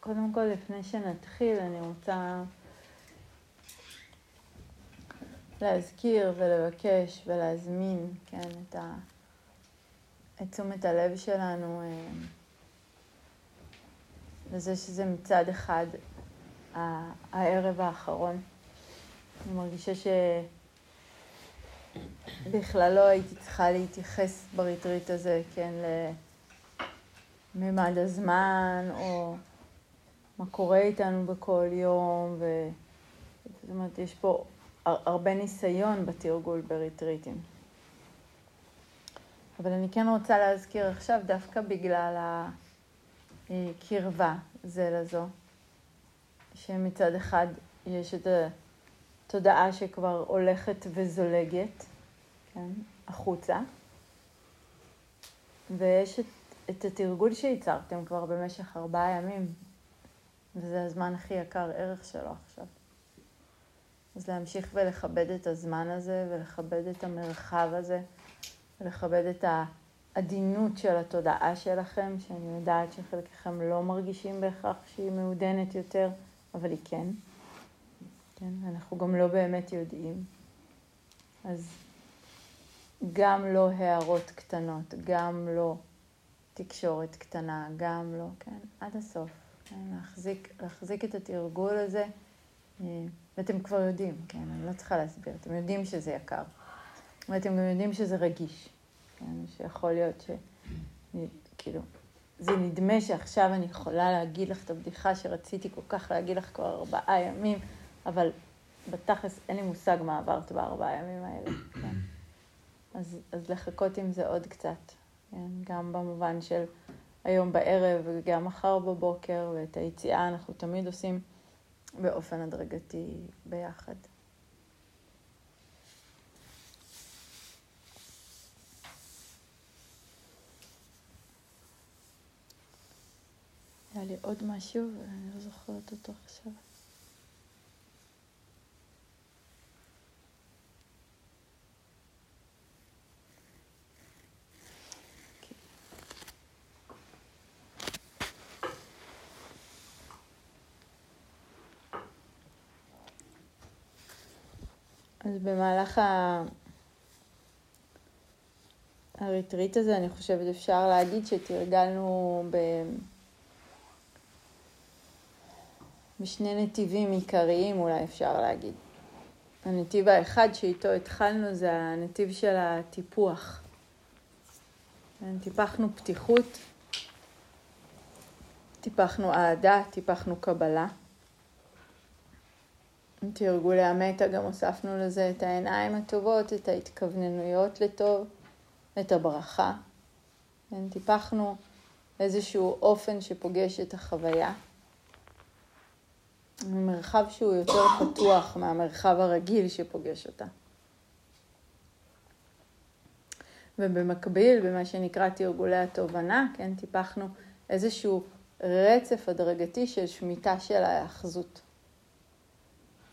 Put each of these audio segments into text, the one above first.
קודם כל, לפני שנתחיל, אני רוצה להזכיר ולבקש ולהזמין, כן, את, ה... את תשומת הלב שלנו אה, לזה שזה מצד אחד הערב האחרון. אני מרגישה שבכלל לא הייתי צריכה להתייחס בריטריט הזה, כן, לממד הזמן, או מה קורה איתנו בכל יום, ו... זאת אומרת, יש פה הרבה ניסיון בתרגול בריטריטים. אבל אני כן רוצה להזכיר עכשיו, דווקא בגלל הקרבה זה לזו, שמצד אחד יש את התודעה שכבר הולכת וזולגת, כן, החוצה, ויש את, את התרגול שייצרתם כבר במשך ארבעה ימים, וזה הזמן הכי יקר ערך שלו עכשיו. אז להמשיך ולכבד את הזמן הזה, ולכבד את המרחב הזה, ולכבד את העדינות של התודעה שלכם, שאני יודעת שחלקכם לא מרגישים בהכרח שהיא מעודנת יותר, אבל היא כן. כן, אנחנו גם לא באמת יודעים. אז גם לא הערות קטנות, גם לא תקשורת קטנה, גם לא, כן, עד הסוף. כן, להחזיק, להחזיק את התרגול הזה. אה, ואתם כבר יודעים, כן, אני לא צריכה להסביר, אתם יודעים שזה יקר. ואתם גם יודעים שזה רגיש, כן, שיכול להיות ש... כאילו, זה נדמה שעכשיו אני יכולה להגיד לך את הבדיחה שרציתי כל כך להגיד לך כבר ארבעה ימים, אבל בתכלס אין לי מושג מה עברת בארבעה ימים האלה, כן. אז, אז לחכות עם זה עוד קצת, כן, גם במובן של היום בערב וגם מחר בבוקר, ואת היציאה אנחנו תמיד עושים. באופן הדרגתי ביחד. היה לי עוד משהו ואני לא זוכרת אותו עכשיו. אז במהלך ה... הריטריט הזה, אני חושבת אפשר להגיד שתרגלנו ב... בשני נתיבים עיקריים, אולי אפשר להגיד. הנתיב האחד שאיתו התחלנו זה הנתיב של הטיפוח. כן, טיפחנו פתיחות, טיפחנו אהדה, טיפחנו קבלה. תרגולי המטה גם הוספנו לזה את העיניים הטובות, את ההתכווננויות לטוב, את הברכה. כן, טיפחנו איזשהו אופן שפוגש את החוויה. מרחב שהוא יותר פתוח מהמרחב הרגיל שפוגש אותה. ובמקביל, במה שנקרא תרגולי התובנה, כן, טיפחנו איזשהו רצף הדרגתי של שמיטה של ההאחזות.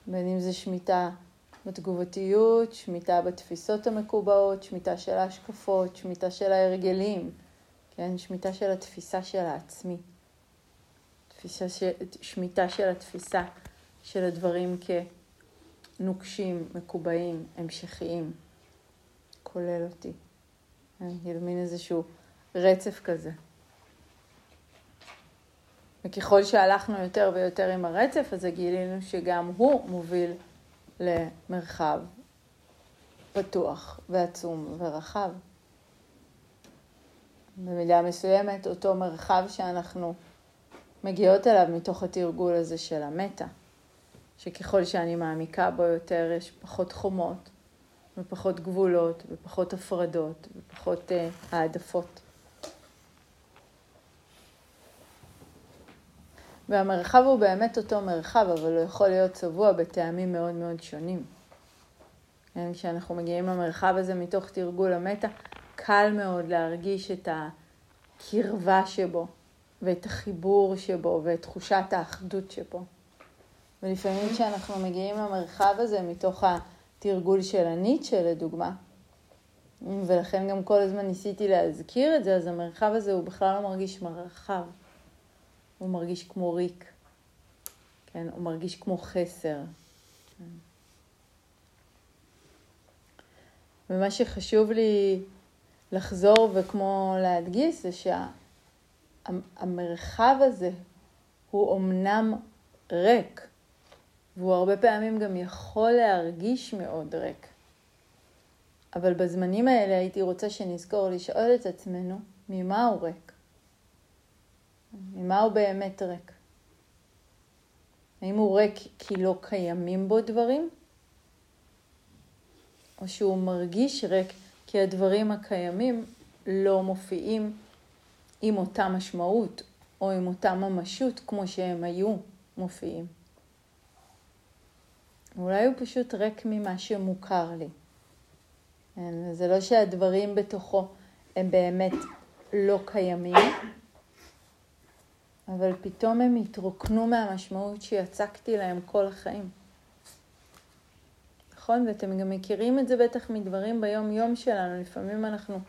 בין אם זה שמיטה בתגובתיות, שמיטה בתפיסות המקובעות, שמיטה של ההשקפות, שמיטה של ההרגלים, כן? שמיטה של התפיסה של העצמי. תפיסה ש... שמיטה של התפיסה של הדברים כנוקשים, מקובעים, המשכיים, כולל אותי. כן? מין איזשהו רצף כזה. וככל שהלכנו יותר ויותר עם הרצף הזה, גילינו שגם הוא מוביל למרחב פתוח ועצום ורחב. במידה מסוימת, אותו מרחב שאנחנו מגיעות אליו מתוך התרגול הזה של המטה, שככל שאני מעמיקה בו יותר, יש פחות חומות ופחות גבולות ופחות הפרדות ופחות uh, העדפות. והמרחב הוא באמת אותו מרחב, אבל הוא יכול להיות צבוע בטעמים מאוד מאוד שונים. כן, כשאנחנו מגיעים למרחב הזה מתוך תרגול המטה, קל מאוד להרגיש את הקרבה שבו, ואת החיבור שבו, ואת תחושת האחדות שבו. ולפעמים כשאנחנו מגיעים למרחב הזה מתוך התרגול של הניטשה, לדוגמה, ולכן גם כל הזמן ניסיתי להזכיר את זה, אז המרחב הזה הוא בכלל לא מרגיש מרחב. הוא מרגיש כמו ריק, כן? הוא מרגיש כמו חסר. ומה שחשוב לי לחזור וכמו להדגיש זה שהמרחב הזה הוא אמנם ריק, והוא הרבה פעמים גם יכול להרגיש מאוד ריק. אבל בזמנים האלה הייתי רוצה שנזכור לשאול את עצמנו ממה הוא ריק. ממה הוא באמת ריק? האם הוא ריק כי לא קיימים בו דברים? או שהוא מרגיש ריק כי הדברים הקיימים לא מופיעים עם אותה משמעות או עם אותה ממשות כמו שהם היו מופיעים. אולי הוא פשוט ריק ממה שמוכר לי. כן, זה לא שהדברים בתוכו הם באמת לא קיימים, אבל פתאום הם התרוקנו מהמשמעות שיצקתי להם כל החיים. נכון? ואתם גם מכירים את זה בטח מדברים ביום-יום שלנו. לפעמים אנחנו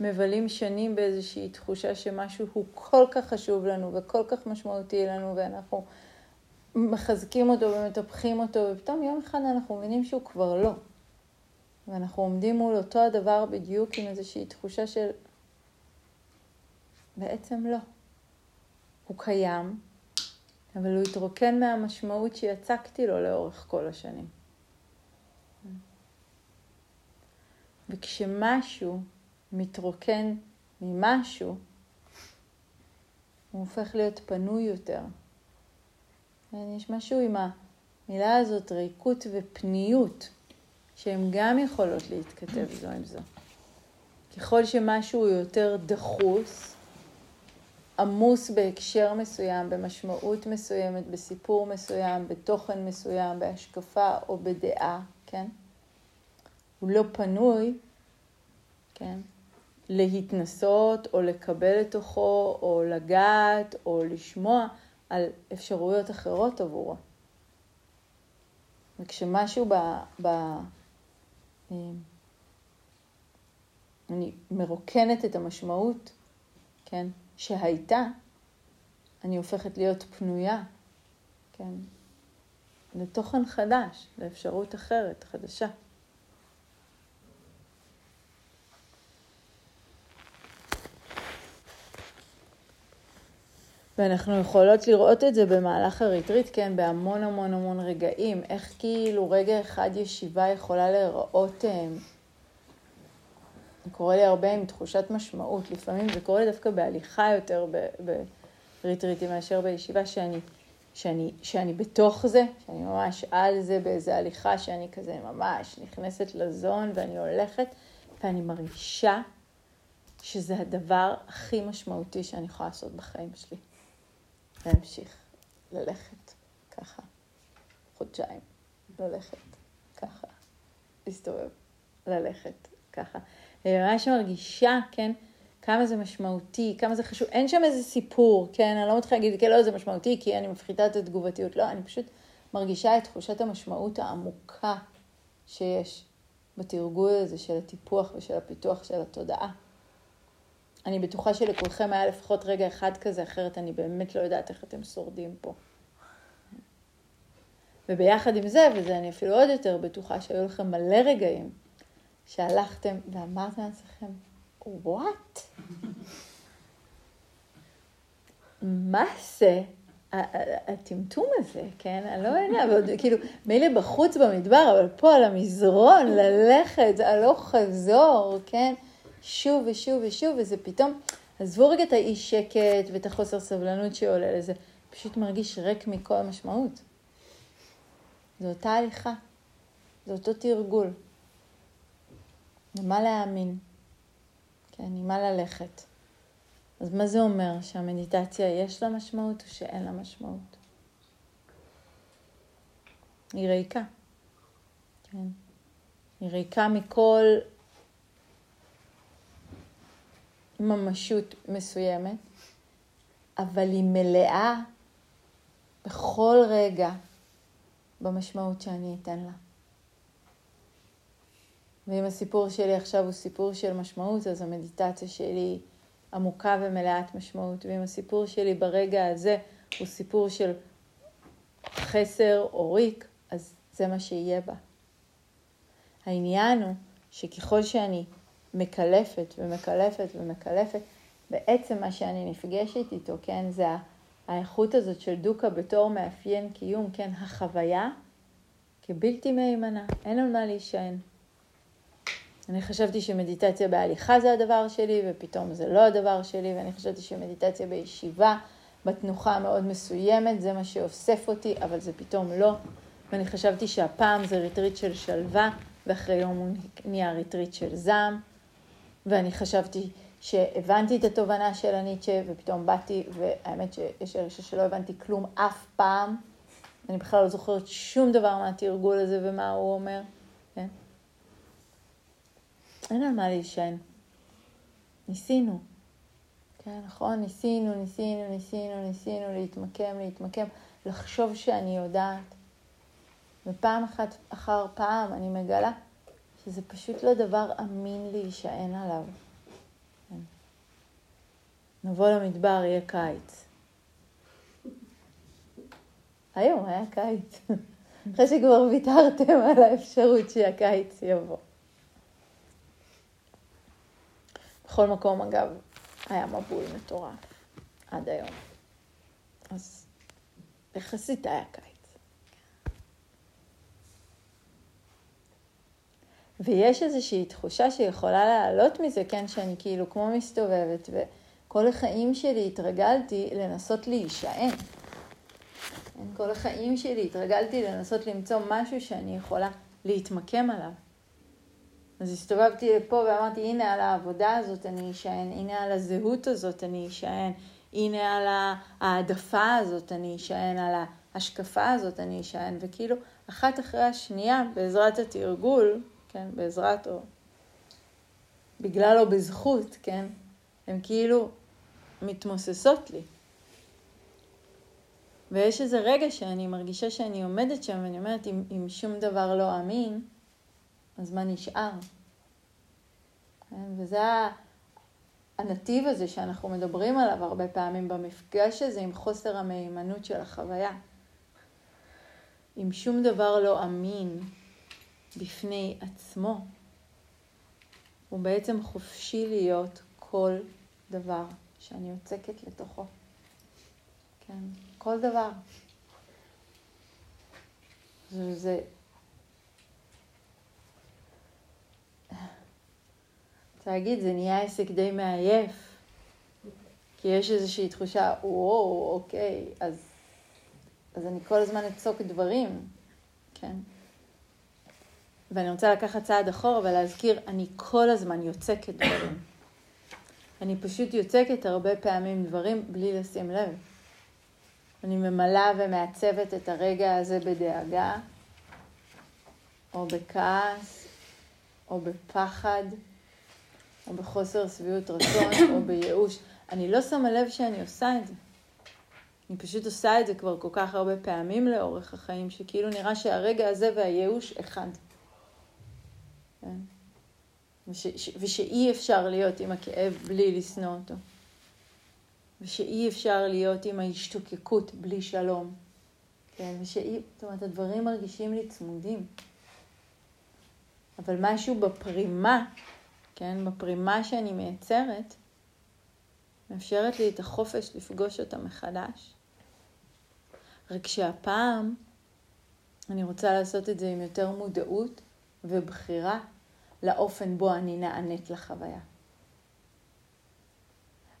מבלים שנים באיזושהי תחושה שמשהו הוא כל כך חשוב לנו וכל כך משמעותי לנו, ואנחנו מחזקים אותו ומטפחים אותו, ופתאום יום אחד אנחנו מבינים שהוא כבר לא. ואנחנו עומדים מול אותו הדבר בדיוק עם איזושהי תחושה של בעצם לא. הוא קיים, אבל הוא התרוקן מהמשמעות שיצקתי לו לאורך כל השנים. וכשמשהו מתרוקן ממשהו, הוא הופך להיות פנוי יותר. יש משהו עם המילה הזאת, ריקות ופניות, שהן גם יכולות להתכתב זו עם זו. ככל שמשהו יותר דחוס, עמוס בהקשר מסוים, במשמעות מסוימת, בסיפור מסוים, בתוכן מסוים, בהשקפה או בדעה, כן? הוא לא פנוי, כן? להתנסות או לקבל לתוכו או לגעת או לשמוע על אפשרויות אחרות עבורו. וכשמשהו ב... ב אה, אני מרוקנת את המשמעות, כן? שהייתה, אני הופכת להיות פנויה, כן, לתוכן חדש, לאפשרות אחרת, חדשה. ואנחנו יכולות לראות את זה במהלך הריטריט, כן, בהמון המון המון רגעים, איך כאילו רגע אחד ישיבה יכולה להיראות אה, קורה לי הרבה עם תחושת משמעות. לפעמים זה קורה לי דווקא בהליכה יותר בריטריטים מאשר בישיבה, שאני, שאני, שאני בתוך זה, שאני ממש על זה באיזה הליכה, שאני כזה ממש נכנסת לזון ואני הולכת, ואני מרגישה שזה הדבר הכי משמעותי שאני יכולה לעשות בחיים שלי. להמשיך ללכת ככה, חודשיים, ללכת ככה, להסתובב, ללכת ככה. ממש מרגישה, כן, כמה זה משמעותי, כמה זה חשוב. אין שם איזה סיפור, כן, אני לא מתחילה להגיד, כן, לא, זה משמעותי כי אני מפחיתה את התגובתיות. לא, אני פשוט מרגישה את תחושת המשמעות העמוקה שיש בתרגול הזה של הטיפוח ושל הפיתוח של התודעה. אני בטוחה שלכולכם היה לפחות רגע אחד כזה, אחרת אני באמת לא יודעת איך אתם שורדים פה. וביחד עם זה, וזה אני אפילו עוד יותר בטוחה שהיו לכם מלא רגעים שהלכתם ואמרתם לעצמכם, וואט? מה זה הטמטום הזה, כן? אני לא מבינה, אבל כאילו, מילא בחוץ במדבר, אבל פה על המזרון, ללכת, הלוך חזור, כן? שוב ושוב ושוב, וזה פתאום, עזבו רגע את האי שקט ואת החוסר סבלנות שעולה לזה, פשוט מרגיש ריק מכל המשמעות. זו אותה הליכה, זה אותו תרגול. למה להאמין? כן, עם מה ללכת. אז מה זה אומר? שהמדיטציה יש לה משמעות או שאין לה משמעות? היא ריקה. כן. היא ריקה מכל ממשות מסוימת, אבל היא מלאה בכל רגע במשמעות שאני אתן לה. ואם הסיפור שלי עכשיו הוא סיפור של משמעות, אז המדיטציה שלי עמוקה ומלאת משמעות. ואם הסיפור שלי ברגע הזה הוא סיפור של חסר או ריק, אז זה מה שיהיה בה. העניין הוא שככל שאני מקלפת ומקלפת ומקלפת, בעצם מה שאני נפגשת איתו, כן, זה האיכות הזאת של דוקה בתור מאפיין קיום, כן, החוויה כבלתי מהימנה, אין על מה להישען. אני חשבתי שמדיטציה בהליכה זה הדבר שלי, ופתאום זה לא הדבר שלי, ואני חשבתי שמדיטציה בישיבה, בתנוחה מאוד מסוימת, זה מה שאוסף אותי, אבל זה פתאום לא. ואני חשבתי שהפעם זה ריטריט של שלווה, ואחרי יום הוא נהיה ריטריט של זעם, ואני חשבתי שהבנתי את התובנה של הניטשה, ופתאום באתי, והאמת שיש הרגשה שלא הבנתי כלום אף פעם. אני בכלל לא זוכרת שום דבר מהתרגול הזה ומה הוא אומר? אין על מה להישען. ניסינו. כן, נכון? ניסינו, ניסינו, ניסינו, ניסינו להתמקם, להתמקם, לחשוב שאני יודעת. ופעם אחת אחר פעם אני מגלה שזה פשוט לא דבר אמין להישען עליו. כן. נבוא למדבר, יהיה קיץ. היום היה קיץ. אחרי שכבר ויתרתם על האפשרות שהקיץ יבוא. בכל מקום, אגב, היה מבול מטורף עד היום. אז יחסית היה קיץ. ויש איזושהי תחושה שיכולה לעלות מזה, כן, שאני כאילו כמו מסתובבת, וכל החיים שלי התרגלתי לנסות להישען. כל החיים שלי התרגלתי לנסות למצוא משהו שאני יכולה להתמקם עליו. אז הסתובבתי לפה ואמרתי, הנה על העבודה הזאת אני אשען, הנה על הזהות הזאת אני אשען, הנה על העדפה הזאת אני אשען, על ההשקפה הזאת אני אשען, וכאילו אחת אחרי השנייה, בעזרת התרגול, כן, בעזרת או בגלל או בזכות, כן, הן כאילו מתמוססות לי. ויש איזה רגע שאני מרגישה שאני עומדת שם ואני אומרת, אם, אם שום דבר לא אמין, אז מה נשאר? כן? וזה הנתיב הזה שאנחנו מדברים עליו הרבה פעמים במפגש הזה עם חוסר המהימנות של החוויה. אם שום דבר לא אמין בפני עצמו, הוא בעצם חופשי להיות כל דבר שאני יוצקת לתוכו. כן, כל דבר. זה, להגיד, זה נהיה עסק די מעייף. כי יש איזושהי תחושה, וואו, אוקיי, אז, אז אני כל הזמן אצוק דברים, כן? ואני רוצה לקחת צעד אחורה ולהזכיר, אני כל הזמן יוצקת דברים. אני פשוט יוצקת הרבה פעמים דברים בלי לשים לב. אני ממלאה ומעצבת את הרגע הזה בדאגה, או בכעס, או בפחד, או בחוסר שביעות רצון, או בייאוש. אני לא שמה לב שאני עושה את זה. אני פשוט עושה את זה כבר כל כך הרבה פעמים לאורך החיים, שכאילו נראה שהרגע הזה והייאוש אחד. כן? וש, ש, ושאי אפשר להיות עם הכאב בלי לשנוא אותו. ושאי אפשר להיות עם ההשתוקקות בלי שלום. כן, ושאי, זאת אומרת, הדברים מרגישים לי צמודים. אבל משהו בפרימה כן, בפרימה שאני מייצרת, מאפשרת לי את החופש לפגוש אותה מחדש. רק שהפעם אני רוצה לעשות את זה עם יותר מודעות ובחירה לאופן בו אני נענית לחוויה.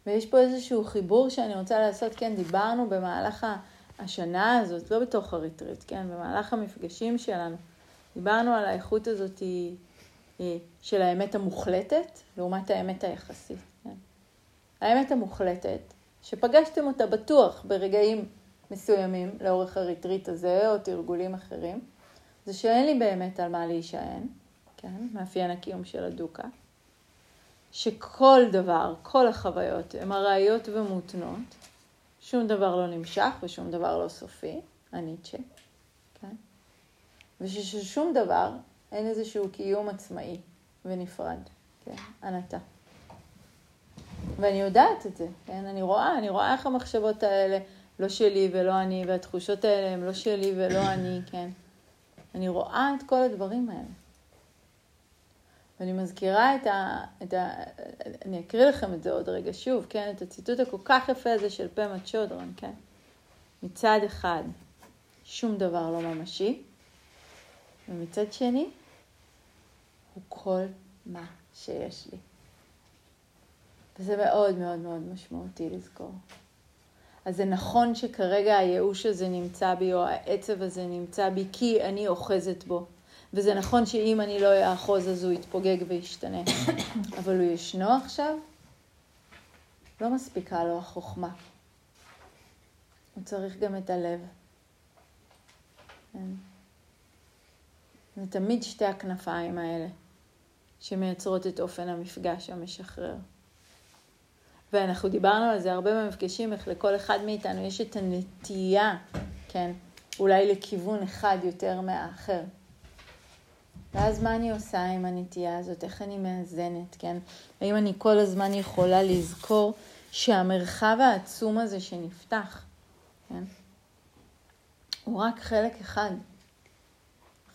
ויש פה איזשהו חיבור שאני רוצה לעשות, כן, דיברנו במהלך השנה הזאת, לא בתוך הריטריט, כן, במהלך המפגשים שלנו, דיברנו על האיכות הזאת אה, של האמת המוחלטת לעומת האמת היחסית. כן? האמת המוחלטת, שפגשתם אותה בטוח ברגעים מסוימים לאורך הריטריט הזה או תרגולים אחרים, זה שאין לי באמת על מה להישען, כן? מאפיין הקיום של הדוקה, שכל דבר, כל החוויות הן ארעיות ומותנות, שום דבר לא נמשך ושום דבר לא סופי, הניטשה, כן? וששום דבר אין איזשהו קיום עצמאי ונפרד, כן, ענתה. ואני יודעת את זה, כן, אני רואה, אני רואה איך המחשבות האלה לא שלי ולא אני, והתחושות האלה הן לא שלי ולא אני, כן. אני רואה את כל הדברים האלה. ואני מזכירה את ה, את ה... אני אקריא לכם את זה עוד רגע שוב, כן? את הציטוט הכל כך יפה הזה של פמה צ'ודרון, כן? מצד אחד, שום דבר לא ממשי, ומצד שני, הוא כל מה שיש לי. וזה מאוד מאוד מאוד משמעותי לזכור. אז זה נכון שכרגע הייאוש הזה נמצא בי, או העצב הזה נמצא בי, כי אני אוחזת בו. וזה נכון שאם אני לא אאחוז אז הוא יתפוגג וישתנה. אבל הוא ישנו עכשיו? לא מספיקה לו החוכמה. הוא צריך גם את הלב. כן. זה תמיד שתי הכנפיים האלה שמייצרות את אופן המפגש המשחרר. ואנחנו דיברנו על זה הרבה במפגשים, איך לכל אחד מאיתנו יש את הנטייה, כן, אולי לכיוון אחד יותר מהאחר. ואז מה אני עושה עם הנטייה הזאת? איך אני מאזנת, כן? האם אני כל הזמן יכולה לזכור שהמרחב העצום הזה שנפתח, כן? הוא רק חלק אחד.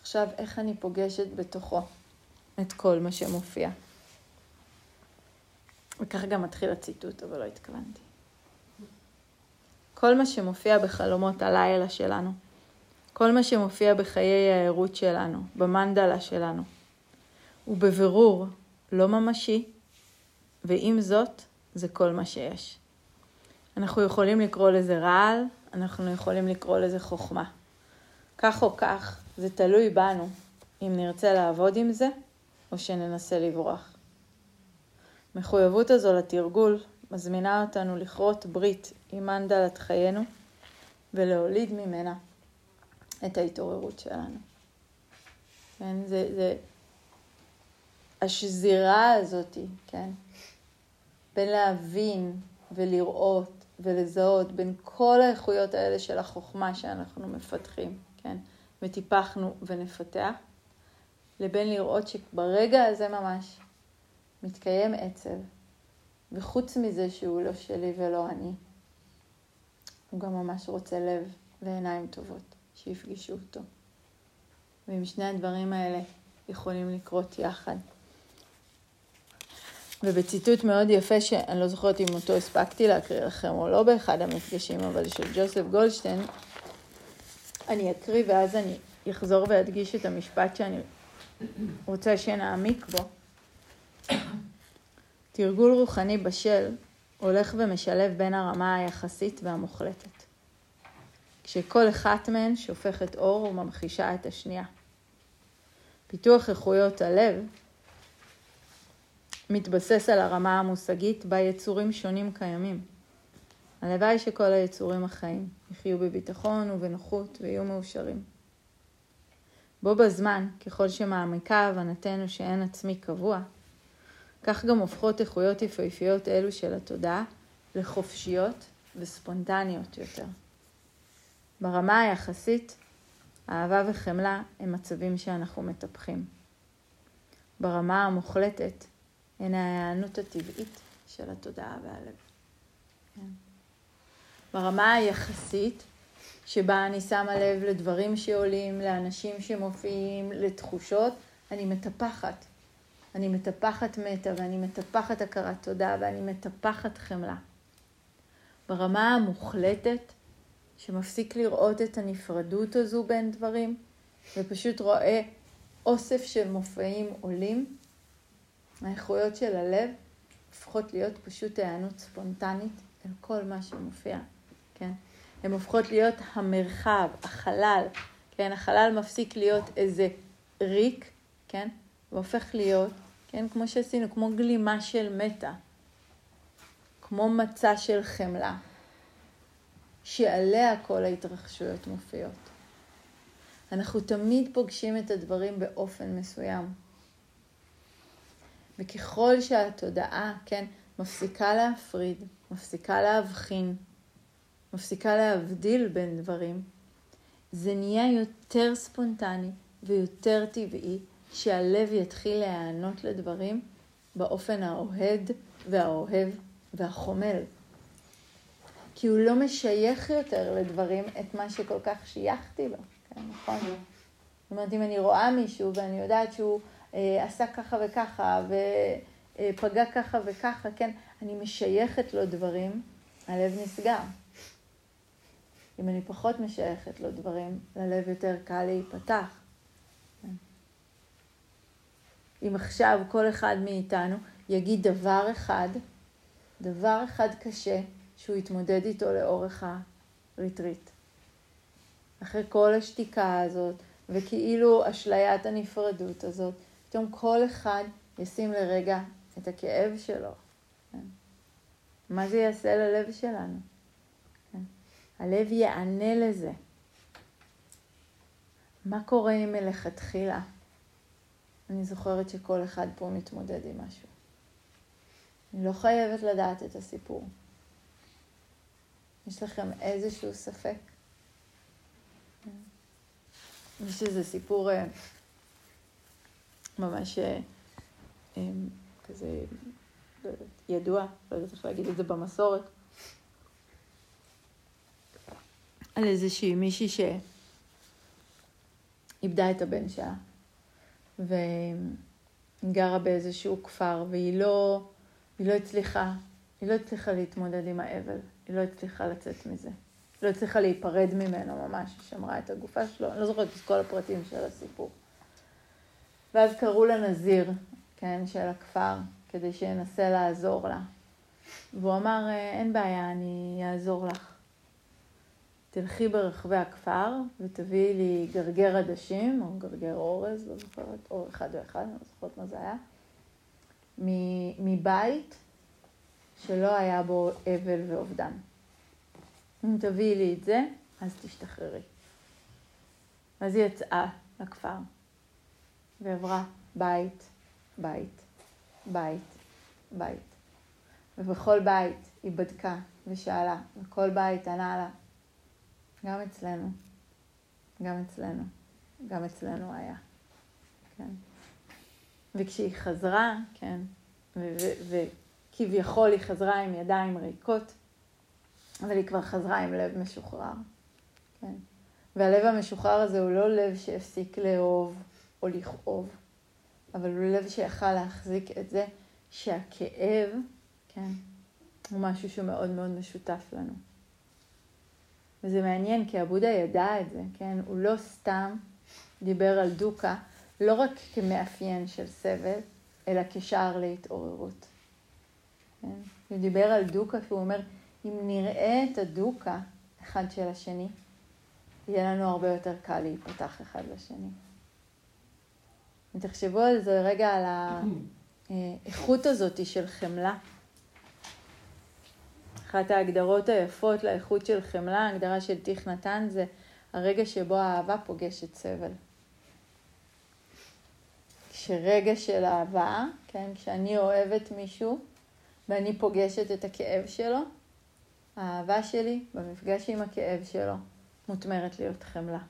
עכשיו, איך אני פוגשת בתוכו את כל מה שמופיע? וככה גם מתחיל הציטוט, אבל לא התכוונתי. כל מה שמופיע בחלומות הלילה שלנו, כל מה שמופיע בחיי הערות שלנו, במנדלה שלנו, הוא בבירור לא ממשי, ועם זאת, זה כל מה שיש. אנחנו יכולים לקרוא לזה רעל, אנחנו יכולים לקרוא לזה חוכמה. כך או כך, זה תלוי בנו אם נרצה לעבוד עם זה, או שננסה לברוח. המחויבות הזו לתרגול מזמינה אותנו לכרות ברית עם מנדלת חיינו ולהוליד ממנה את ההתעוררות שלנו. כן, זה, זה השזירה הזאתי, כן, בין להבין ולראות ולזהות בין כל האיכויות האלה של החוכמה שאנחנו מפתחים, כן, וטיפחנו ונפתח, לבין לראות שברגע הזה ממש מתקיים עצב, וחוץ מזה שהוא לא שלי ולא אני, הוא גם ממש רוצה לב ועיניים טובות שיפגשו אותו. ואם שני הדברים האלה יכולים לקרות יחד. ובציטוט מאוד יפה, שאני לא זוכרת אם אותו הספקתי להקריא לכם או לא באחד המפגשים, אבל של ג'וסף גולדשטיין, אני אקריא ואז אני אחזור ואדגיש את המשפט שאני רוצה שנעמיק בו. תרגול רוחני בשל הולך ומשלב בין הרמה היחסית והמוחלטת. כשכל אחת מהן שופכת אור וממחישה את השנייה. פיתוח איכויות הלב מתבסס על הרמה המושגית בה יצורים שונים קיימים. הלוואי שכל היצורים החיים יחיו בביטחון ובנוחות ויהיו מאושרים. בו בזמן, ככל שמעמיקה הבנתנו שאין עצמי קבוע, כך גם הופכות איכויות יפהפיות אלו של התודעה לחופשיות וספונטניות יותר. ברמה היחסית, אהבה וחמלה הם מצבים שאנחנו מטפחים. ברמה המוחלטת הן ההיענות הטבעית של התודעה והלב. כן. ברמה היחסית, שבה אני שמה לב לדברים שעולים, לאנשים שמופיעים, לתחושות, אני מטפחת. אני מטפחת מטה ואני מטפחת הכרת תודה ואני מטפחת חמלה. ברמה המוחלטת, שמפסיק לראות את הנפרדות הזו בין דברים, ופשוט רואה אוסף של מופעים עולים, האיכויות של הלב הופכות להיות פשוט היענות ספונטנית אל כל מה שמופיע, כן? הן הופכות להיות המרחב, החלל, כן? החלל מפסיק להיות איזה ריק, כן? והופך להיות, כן? כמו שעשינו, כמו גלימה של מטה, כמו מצע של חמלה, שעליה כל ההתרחשויות מופיעות. אנחנו תמיד פוגשים את הדברים באופן מסוים. וככל שהתודעה, כן, מפסיקה להפריד, מפסיקה להבחין, מפסיקה להבדיל בין דברים, זה נהיה יותר ספונטני ויותר טבעי שהלב יתחיל להיענות לדברים באופן האוהד והאוהב והחומל. כי הוא לא משייך יותר לדברים את מה שכל כך שייכתי לו, כן, נכון? זאת אומרת, אם אני רואה מישהו ואני יודעת שהוא אה, עשה ככה וככה ופגע ככה וככה, כן, אני משייכת לו דברים, הלב נסגר. אם אני פחות משייכת לו דברים, ללב יותר קל להיפתח. אם עכשיו כל אחד מאיתנו יגיד דבר אחד, דבר אחד קשה, שהוא יתמודד איתו לאורך הריטריט. אחרי כל השתיקה הזאת, וכאילו אשליית הנפרדות הזאת, פתאום כל אחד ישים לרגע את הכאב שלו. מה זה יעשה ללב שלנו? הלב יענה לזה. מה קורה אם מלכתחילה? אני זוכרת שכל אחד פה מתמודד עם משהו. אני לא חייבת לדעת את הסיפור. יש לכם איזשהו ספק? יש איזה סיפור אה, ממש אה, אה, כזה לא ידוע, לא יודעת איך להגיד את זה במסורת, על איזושהי מישהי שאיבדה את הבן שלה, וגרה באיזשהו כפר, והיא לא, לא הצליחה, היא לא הצליחה להתמודד עם האבל. היא לא הצליחה לצאת מזה. היא לא הצליחה להיפרד ממנו ממש, היא שמרה את הגופה שלו, אני לא זוכרת את כל הפרטים של הסיפור. ואז קראו לה נזיר, כן, של הכפר, כדי שינסה לעזור לה. והוא אמר, אין בעיה, אני אעזור לך. תלכי ברחבי הכפר ותביאי לי גרגר עדשים, או גרגר אורז, לא זוכרת, או אחד ואחד, אני לא זוכרת מה זה היה, מבית שלא היה בו אבל ואובדן. אם תביאי לי את זה, אז תשתחררי. אז היא יצאה לכפר, ועברה בית, בית, בית, בית. ובכל בית היא בדקה ושאלה, וכל בית ענה לה, גם אצלנו, גם אצלנו, גם אצלנו היה, כן. וכשהיא חזרה, כן, ו- כביכול היא חזרה עם ידיים ריקות, אבל היא כבר חזרה עם לב משוחרר. כן. והלב המשוחרר הזה הוא לא לב שהפסיק לאהוב או לכאוב, אבל הוא לב שיכל להחזיק את זה שהכאב, כן, הוא משהו שמאוד מאוד משותף לנו. וזה מעניין, כי הבודה ידע את זה, כן? הוא לא סתם דיבר על דוקה, לא רק כמאפיין של סבל, אלא כשער להתעוררות. כן? הוא דיבר על דוקה, שהוא אומר, אם נראה את הדוקה אחד של השני, יהיה לנו הרבה יותר קל להיפתח אחד לשני. אם תחשבו על זה רגע, על האיכות הזאת של חמלה. אחת ההגדרות היפות לאיכות של חמלה, ההגדרה של תיך נתן, זה הרגע שבו האהבה פוגשת סבל. כשרגע של אהבה, כן, כשאני אוהבת מישהו, ואני פוגשת את הכאב שלו, האהבה שלי במפגש עם הכאב שלו מותמרת להיות חמלה.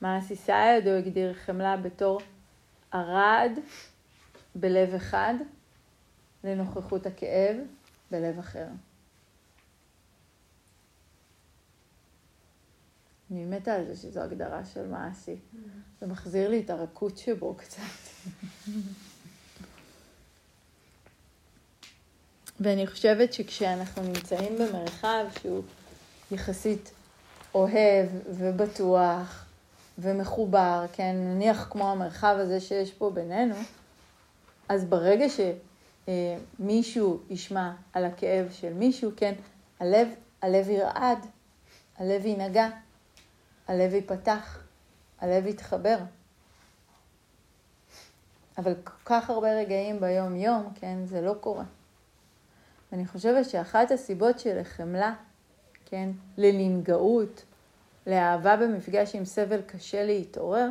מעשי סיידו הגדיר חמלה בתור ערד בלב אחד לנוכחות הכאב בלב אחר. אני מתה על זה שזו הגדרה של מעשי. זה מחזיר לי את הרכות שבו קצת. ואני חושבת שכשאנחנו נמצאים במרחב שהוא יחסית אוהב ובטוח ומחובר, כן, נניח כמו המרחב הזה שיש פה בינינו, אז ברגע שמישהו ישמע על הכאב של מישהו, כן, הלב, הלב ירעד, הלב ינגע, הלב ייפתח, הלב יתחבר. אבל כל כך הרבה רגעים ביום-יום, כן, זה לא קורה. אני חושבת שאחת הסיבות של החמלה, כן, לננגעות, לאהבה במפגש עם סבל קשה להתעורר,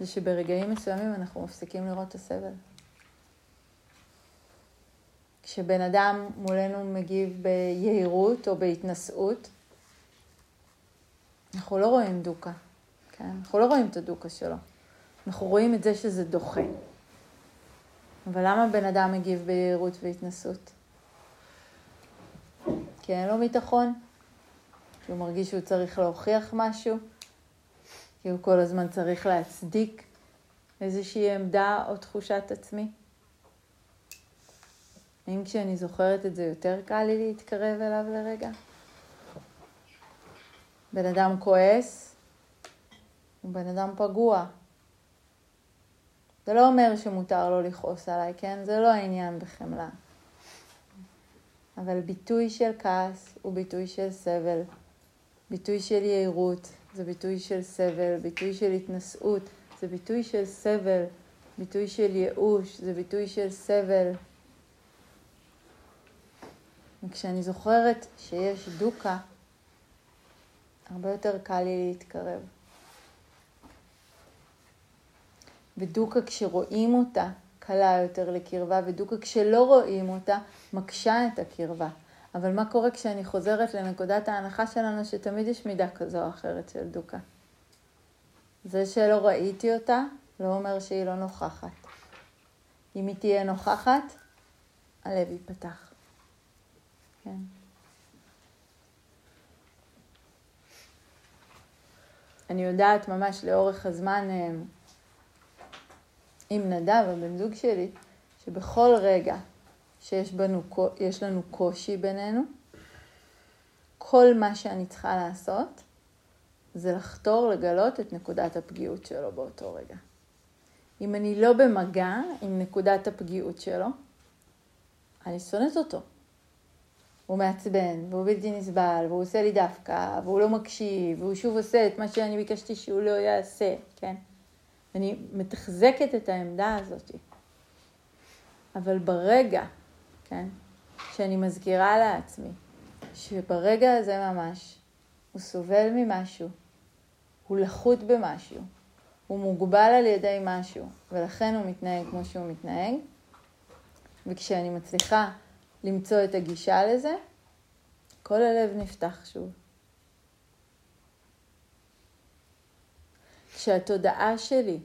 זה שברגעים מסוימים אנחנו מפסיקים לראות את הסבל. כשבן אדם מולנו מגיב ביהירות או בהתנשאות, אנחנו לא רואים דוקה, כן? אנחנו לא רואים את הדוקה שלו. אנחנו רואים את זה שזה דוחה. אבל למה בן אדם מגיב ביהירות והתנשאות? כי אין לו ביטחון, כי הוא מרגיש שהוא צריך להוכיח משהו, כי הוא כל הזמן צריך להצדיק איזושהי עמדה או תחושת עצמי. האם כשאני זוכרת את זה יותר קל לי להתקרב אליו לרגע? בן אדם כועס הוא בן אדם פגוע. זה לא אומר שמותר לו לכעוס עליי, כן? זה לא העניין בחמלה. אבל ביטוי של כעס הוא ביטוי של סבל. ביטוי של יהירות זה ביטוי של סבל. ביטוי של התנשאות זה ביטוי של סבל. ביטוי של ייאוש זה ביטוי של סבל. וכשאני זוכרת שיש דוקה, הרבה יותר קל לי להתקרב. ודוקה כשרואים אותה קלה יותר לקרבה, ודוקה כשלא רואים אותה מקשה את הקרבה. אבל מה קורה כשאני חוזרת לנקודת ההנחה שלנו שתמיד יש מידה כזו או אחרת של דוקה? זה שלא ראיתי אותה לא אומר שהיא לא נוכחת. אם היא תהיה נוכחת, הלב ייפתח. כן. אני יודעת ממש לאורך הזמן אה, עם נדב, הבן זוג שלי, שבכל רגע שיש בנו, לנו קושי בינינו, כל מה שאני צריכה לעשות זה לחתור לגלות את נקודת הפגיעות שלו באותו רגע. אם אני לא במגע עם נקודת הפגיעות שלו, אני שונאת אותו. הוא מעצבן, והוא בלתי נסבל, והוא עושה לי דווקא, והוא לא מקשיב, והוא שוב עושה את מה שאני ביקשתי שהוא לא יעשה, כן? אני מתחזקת את העמדה הזאת. אבל ברגע, כן, שאני מזכירה לעצמי, שברגע הזה ממש הוא סובל ממשהו, הוא לחות במשהו, הוא מוגבל על ידי משהו, ולכן הוא מתנהג כמו שהוא מתנהג, וכשאני מצליחה למצוא את הגישה לזה, כל הלב נפתח שוב. כשהתודעה שלי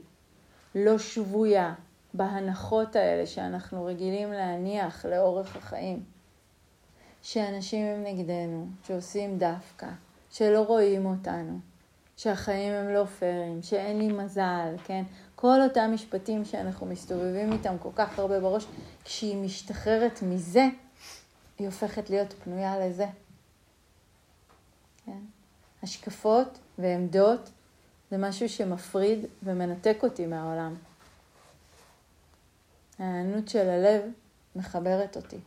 לא שבויה בהנחות האלה שאנחנו רגילים להניח לאורך החיים, שאנשים הם נגדנו, שעושים דווקא, שלא רואים אותנו, שהחיים הם לא פיירים, שאין לי מזל, כן? כל אותם משפטים שאנחנו מסתובבים איתם כל כך הרבה בראש, כשהיא משתחררת מזה, היא הופכת להיות פנויה לזה. כן? השקפות ועמדות זה משהו שמפריד ומנתק אותי מהעולם. הענות של הלב מחברת אותי.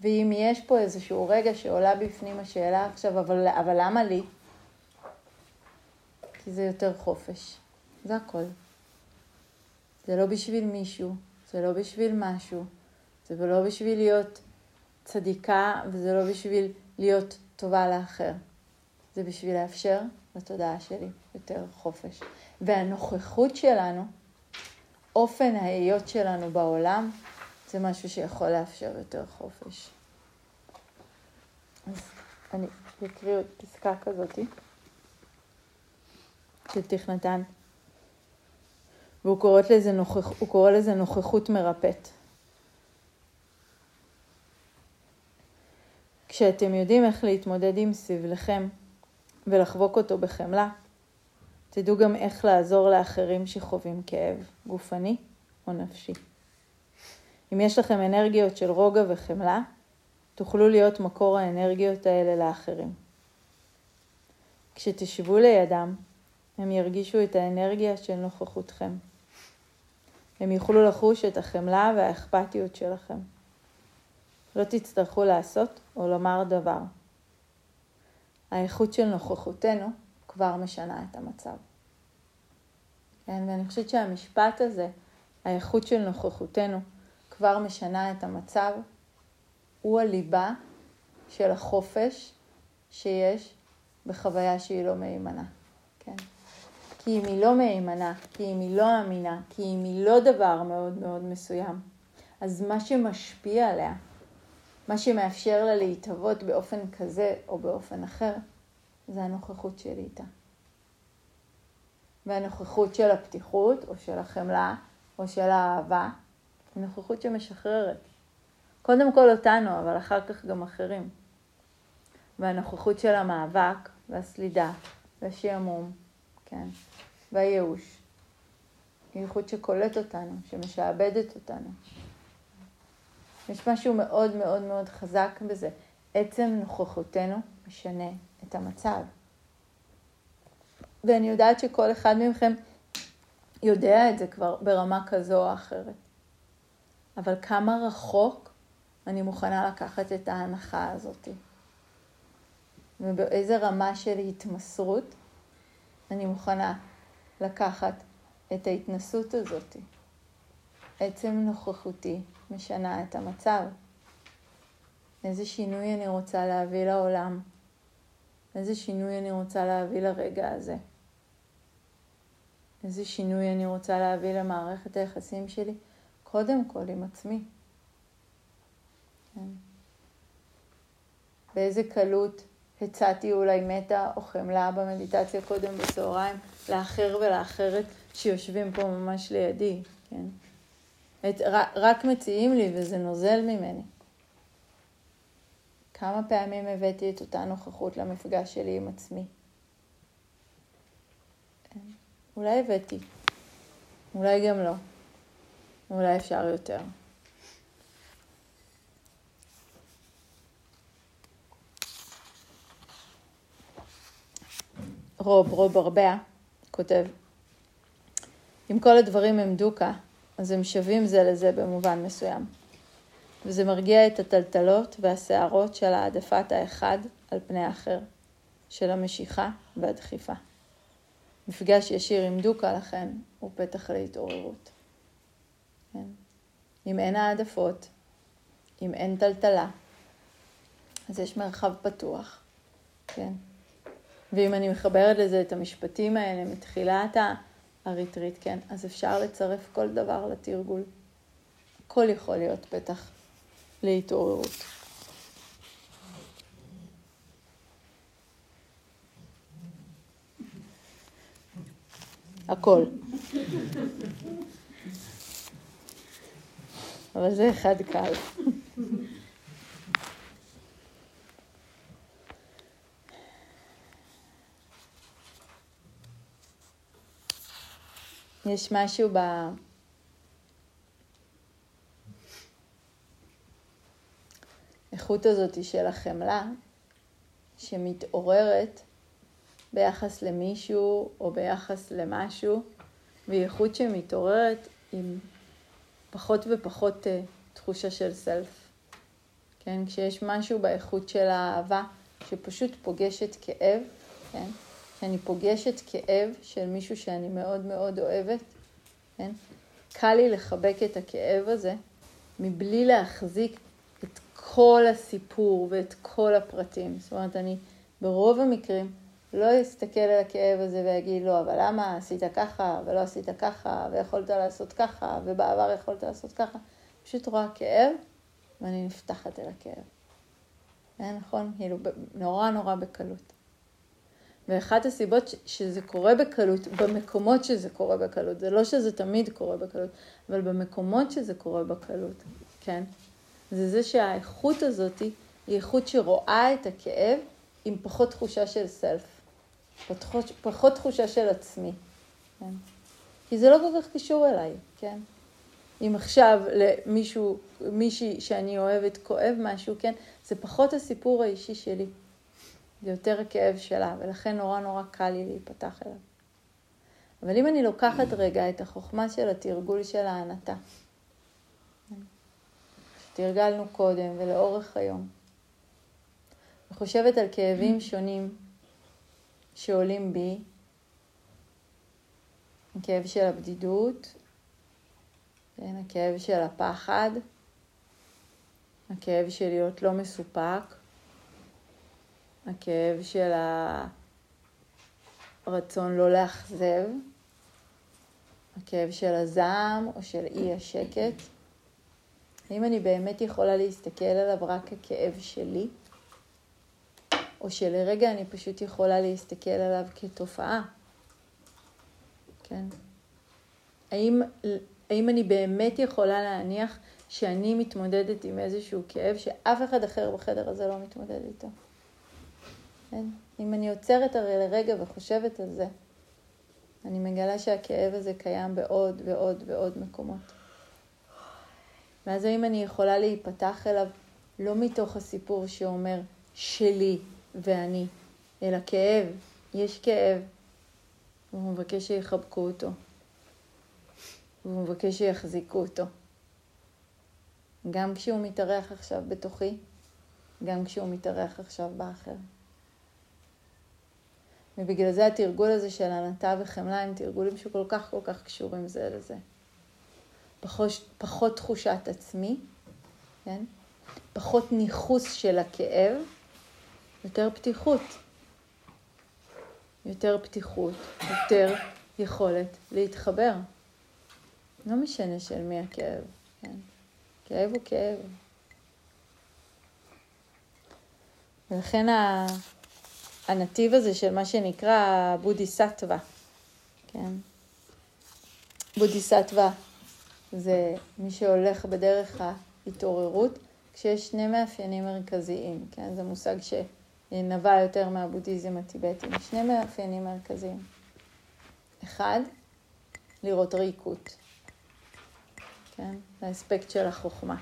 ואם יש פה איזשהו רגע שעולה בפנים השאלה עכשיו, אבל, אבל למה לי? כי זה יותר חופש. זה הכל. זה לא בשביל מישהו, זה לא בשביל משהו, זה לא בשביל להיות צדיקה וזה לא בשביל להיות טובה לאחר. זה בשביל לאפשר לתודעה שלי יותר חופש. והנוכחות שלנו, אופן ההיות שלנו בעולם, זה משהו שיכול לאפשר יותר חופש. אז אני אקריא עוד פסקה כזאתי של תכנתן. והוא קורא לזה, נוכח, קורא לזה נוכחות מרפאת. כשאתם יודעים איך להתמודד עם סבלכם ולחבוק אותו בחמלה, תדעו גם איך לעזור לאחרים שחווים כאב גופני או נפשי. אם יש לכם אנרגיות של רוגע וחמלה, תוכלו להיות מקור האנרגיות האלה לאחרים. כשתשבו לידם, הם ירגישו את האנרגיה של נוכחותכם. הם יוכלו לחוש את החמלה והאכפתיות שלכם. לא תצטרכו לעשות או לומר דבר. האיכות של נוכחותנו כבר משנה את המצב. כן, ואני חושבת שהמשפט הזה, האיכות של נוכחותנו כבר משנה את המצב, הוא הליבה של החופש שיש בחוויה שהיא לא מהימנה. כן? כי אם היא לא מהימנה, כי אם היא לא אמינה, כי אם היא לא דבר מאוד מאוד מסוים, אז מה שמשפיע עליה מה שמאפשר לה להתהוות באופן כזה או באופן אחר, זה הנוכחות שלי איתה. והנוכחות של הפתיחות, או של החמלה, או של האהבה, היא נוכחות שמשחררת. קודם כל אותנו, אבל אחר כך גם אחרים. והנוכחות של המאבק, והסלידה, והשעמום, כן, והייאוש. היא ייחוד שקולט אותנו, שמשעבדת אותנו. יש משהו מאוד מאוד מאוד חזק בזה. עצם נוכחותנו משנה את המצב. ואני יודעת שכל אחד מכם יודע את זה כבר ברמה כזו או אחרת. אבל כמה רחוק אני מוכנה לקחת את ההנחה הזאת? ובאיזה רמה של התמסרות אני מוכנה לקחת את ההתנסות הזאת. עצם נוכחותי משנה את המצב. איזה שינוי אני רוצה להביא לעולם? איזה שינוי אני רוצה להביא לרגע הזה? איזה שינוי אני רוצה להביא למערכת היחסים שלי? קודם כל עם עצמי. כן. באיזה קלות הצעתי אולי מטה או חמלה במדיטציה קודם בצהריים לאחר ולאחרת שיושבים פה ממש לידי, כן? את, רק, מציעים לי וזה נוזל ממני. כמה פעמים הבאתי את אותה נוכחות למפגש שלי עם עצמי? כן. אולי הבאתי, אולי גם לא, אולי אפשר יותר. רוב, רוב ארבע, כותב, אם כל הדברים הם דוקה, אז הם שווים זה לזה במובן מסוים. וזה מרגיע את הטלטלות והסערות של העדפת האחד על פני האחר, של המשיכה והדחיפה. מפגש ישיר עם דוקה, לכן, הוא פתח להתעוררות. כן. אם אין העדפות, אם אין טלטלה, אז יש מרחב פתוח, כן? ואם אני מחברת לזה את המשפטים האלה מתחילת הריטריט, כן, אז אפשר לצרף כל דבר לתרגול. הכל יכול להיות פתח להתעוררות. הכל. אבל זה אחד קל. יש משהו ב... האיכות הזאת של החמלה, שמתעוררת ביחס למישהו או ביחס למשהו, והיא איכות שמתעוררת עם פחות ופחות uh, תחושה של סלף. כן, כשיש משהו באיכות של האהבה שפשוט פוגשת כאב, כן, שאני פוגשת כאב של מישהו שאני מאוד מאוד אוהבת, כן? קל לי לחבק את הכאב הזה מבלי להחזיק את כל הסיפור ואת כל הפרטים. זאת אומרת, אני ברוב המקרים לא אסתכל על הכאב הזה ואגיד, לא, אבל למה עשית ככה, ולא עשית ככה, ויכולת לעשות ככה, ובעבר יכולת לעשות ככה. פשוט רואה כאב, ואני נפתחת אל הכאב. כן, נכון? כאילו, נורא נורא בקלות. ואחת הסיבות שזה קורה בקלות, במקומות שזה קורה בקלות, זה לא שזה תמיד קורה בקלות, אבל במקומות שזה קורה בקלות, כן? זה זה שהאיכות הזאת היא איכות שרואה את הכאב עם פחות תחושה של סלף, פחות, פחות תחושה של עצמי, כן? כי זה לא כל כך קשור אליי, כן? אם עכשיו למישהו, מישהי שאני אוהבת כואב משהו, כן? זה פחות הסיפור האישי שלי. זה יותר הכאב שלה, ולכן נורא נורא קל לי להיפתח אליו. אבל אם אני לוקחת רגע את החוכמה של התרגול של ההנתה, שתרגלנו קודם ולאורך היום, וחושבת על כאבים שונים שעולים בי, הכאב של הבדידות, כן, הכאב של הפחד, הכאב של להיות לא מסופק, הכאב של הרצון לא לאכזב, הכאב של הזעם או של אי השקט. האם אני באמת יכולה להסתכל עליו רק ככאב שלי, או שלרגע אני פשוט יכולה להסתכל עליו כתופעה? כן. האם, האם אני באמת יכולה להניח שאני מתמודדת עם איזשהו כאב שאף אחד אחר בחדר הזה לא מתמודד איתו. כן? אם אני עוצרת הרי לרגע וחושבת על זה, אני מגלה שהכאב הזה קיים בעוד ועוד ועוד מקומות. ואז האם אני יכולה להיפתח אליו לא מתוך הסיפור שאומר שלי ואני, אלא כאב, יש כאב, והוא מבקש שיחבקו אותו, והוא מבקש שיחזיקו אותו. גם כשהוא מתארח עכשיו בתוכי, גם כשהוא מתארח עכשיו באחר. ובגלל זה התרגול הזה של ענתה וחמלה הם תרגולים שכל כך כל כך קשורים זה לזה. פחות, פחות תחושת עצמי, כן? פחות ניכוס של הכאב, יותר פתיחות. יותר פתיחות, יותר יכולת להתחבר. לא משנה של מי הכאב, כן? כאב הוא כאב. ולכן הנתיב הזה של מה שנקרא בודיסטווה, כן? בודיסטווה זה מי שהולך בדרך ההתעוררות, כשיש שני מאפיינים מרכזיים, כן? זה מושג שנבע יותר מהבודהיזם הטיבטי, שני מאפיינים מרכזיים. אחד, לראות ריקות, כן? האספקט של החוכמה.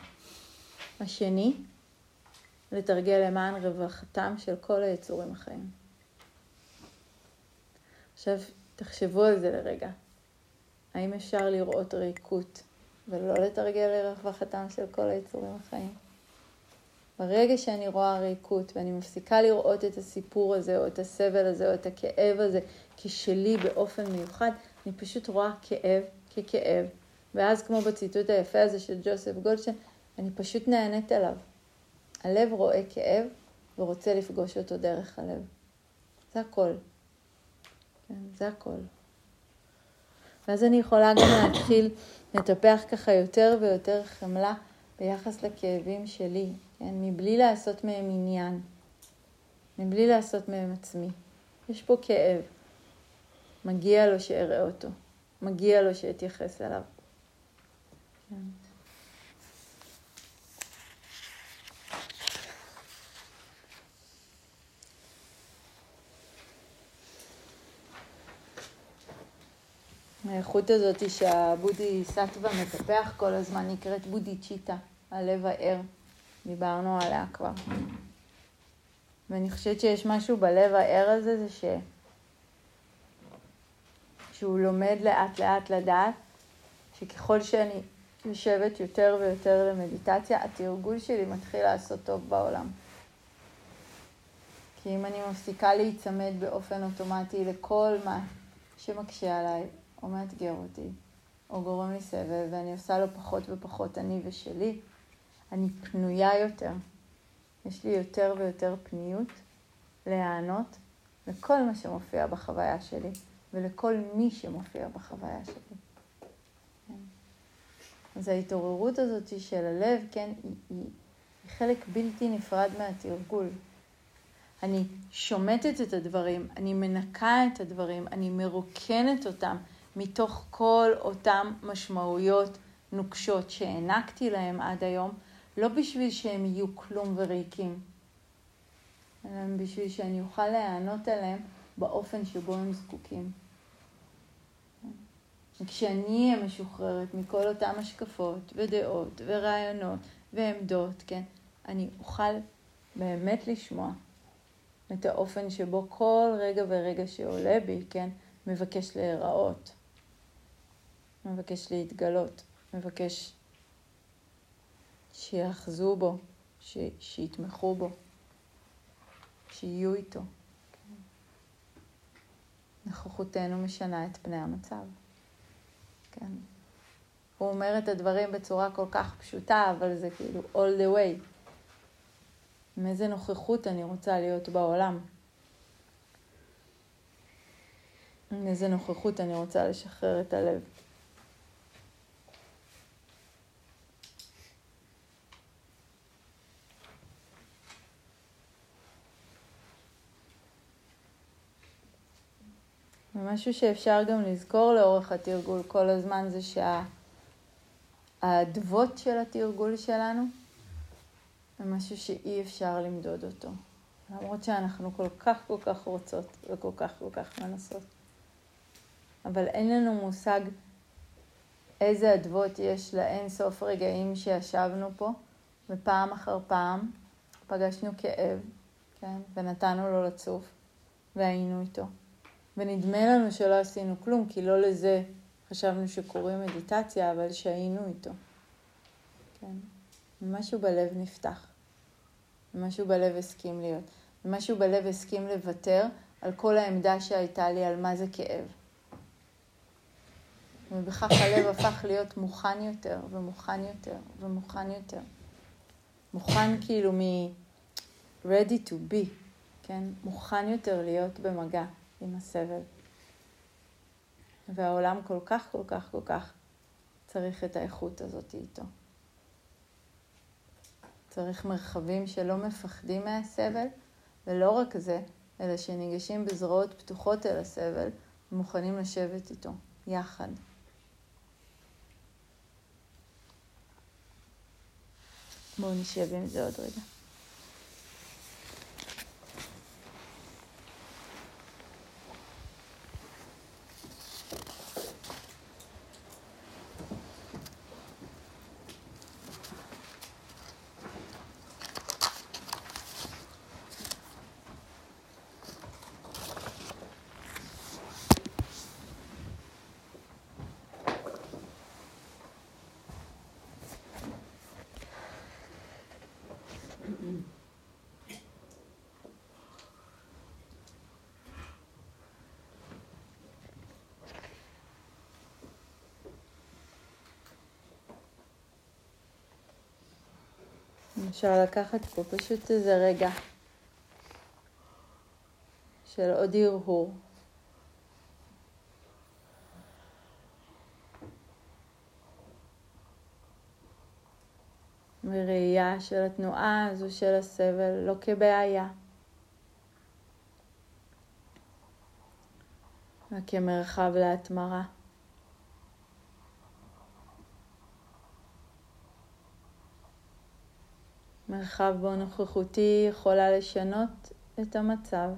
השני, לתרגל למען רווחתם של כל היצורים החיים. עכשיו, תחשבו על זה לרגע. האם אפשר לראות ריקות ולא לתרגל לרווחתם של כל היצורים החיים? ברגע שאני רואה ריקות ואני מפסיקה לראות את הסיפור הזה או את הסבל הזה או את הכאב הזה כשלי באופן מיוחד, אני פשוט רואה כאב ככאב. ואז כמו בציטוט היפה הזה של ג'וסף גולדשטיין, אני פשוט נהנית עליו. הלב רואה כאב ורוצה לפגוש אותו דרך הלב. זה הכל. כן, זה הכל. ואז אני יכולה גם להתחיל לטפח ככה יותר ויותר חמלה ביחס לכאבים שלי, כן? מבלי לעשות מהם עניין, מבלי לעשות מהם עצמי. יש פה כאב. מגיע לו שאראה אותו, מגיע לו שאתייחס אליו. כן. האיכות הזאת שהבודי סטווה מטפח כל הזמן נקראת בודי צ'יטה, הלב הער. דיברנו עליה כבר. ואני חושבת שיש משהו בלב הער הזה, זה ש... שהוא לומד לאט לאט לדעת שככל שאני יושבת יותר ויותר למדיטציה, התרגול שלי מתחיל לעשות טוב בעולם. כי אם אני מפסיקה להיצמד באופן אוטומטי לכל מה שמקשה עליי, או מאתגר אותי, או גורם לי סבל, ואני עושה לו פחות ופחות אני ושלי, אני פנויה יותר. יש לי יותר ויותר פניות להיענות לכל מה שמופיע בחוויה שלי, ולכל מי שמופיע בחוויה שלי. כן. אז ההתעוררות הזאת של הלב, כן, היא, היא, היא חלק בלתי נפרד מהתרגול. אני שומטת את הדברים, אני מנקה את הדברים, אני מרוקנת אותם, מתוך כל אותן משמעויות נוקשות שהענקתי להם עד היום, לא בשביל שהם יהיו כלום וריקים, אלא בשביל שאני אוכל להיענות עליהם באופן שבו הם זקוקים. וכשאני אהיה משוחררת מכל אותן השקפות ודעות ורעיונות ועמדות, כן, אני אוכל באמת לשמוע את האופן שבו כל רגע ורגע שעולה בי, כן, מבקש להיראות. מבקש להתגלות, מבקש שיאחזו בו, ש... שיתמכו בו, שיהיו איתו. נוכחותנו משנה את פני המצב. כן. הוא אומר את הדברים בצורה כל כך פשוטה, אבל זה כאילו all the way. עם איזה נוכחות אני רוצה להיות בעולם. עם איזה נוכחות אני רוצה לשחרר את הלב. ומשהו שאפשר גם לזכור לאורך התרגול כל הזמן זה שהאני האדוות של התרגול שלנו זה משהו שאי אפשר למדוד אותו. למרות שאנחנו כל כך כל כך רוצות וכל כך כל כך מנסות. אבל אין לנו מושג איזה אדוות יש לאין סוף רגעים שישבנו פה, ופעם אחר פעם פגשנו כאב, כן, ונתנו לו לצוף, והיינו איתו. ונדמה לנו שלא עשינו כלום, כי לא לזה חשבנו שקוראים מדיטציה, אבל שהיינו איתו. כן, משהו בלב נפתח. משהו בלב הסכים להיות. משהו בלב הסכים לוותר על כל העמדה שהייתה לי על מה זה כאב. ובכך הלב הפך להיות מוכן יותר, ומוכן יותר, ומוכן יותר. מוכן כאילו מ- ready to be, כן? מוכן יותר להיות במגע עם הסבל. והעולם כל כך, כל כך, כל כך צריך את האיכות הזאת איתו. צריך מרחבים שלא מפחדים מהסבל, ולא רק זה, אלא שניגשים בזרועות פתוחות אל הסבל ומוכנים לשבת איתו, יחד. בואו נשב עם זה עוד רגע. אפשר לקחת פה פשוט איזה רגע של עוד הרהור. מראייה של התנועה הזו של הסבל לא כבעיה, אלא כמרחב להתמרה. מרחב בו נוכחותי יכולה לשנות את המצב.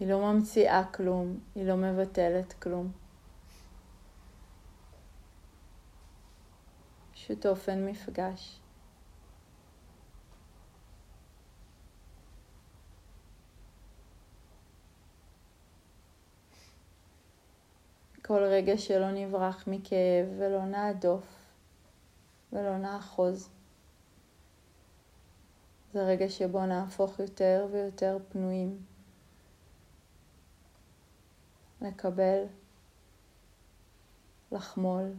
היא לא ממציאה כלום, היא לא מבטלת כלום. פשוט אופן מפגש. כל רגע שלא נברח מכאב ולא נהדוף. ולא נאחוז. זה רגע שבו נהפוך יותר ויותר פנויים. לקבל, לחמול,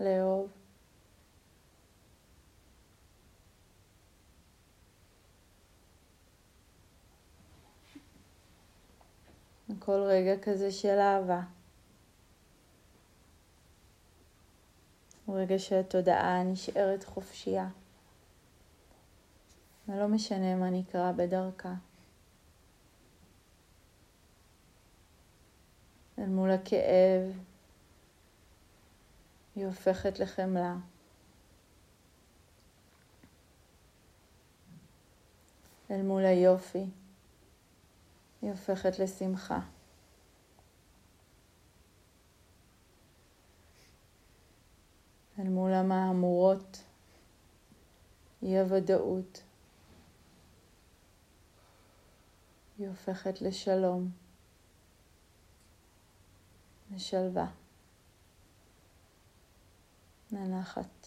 לאהוב. כל רגע כזה של אהבה. הוא רגע שהתודעה נשארת חופשייה. ולא משנה מה נקרא בדרכה. אל מול הכאב היא הופכת לחמלה. אל מול היופי היא הופכת לשמחה. אל מול המהמורות, אי הוודאות. היא הופכת לשלום, לשלווה, לנחת.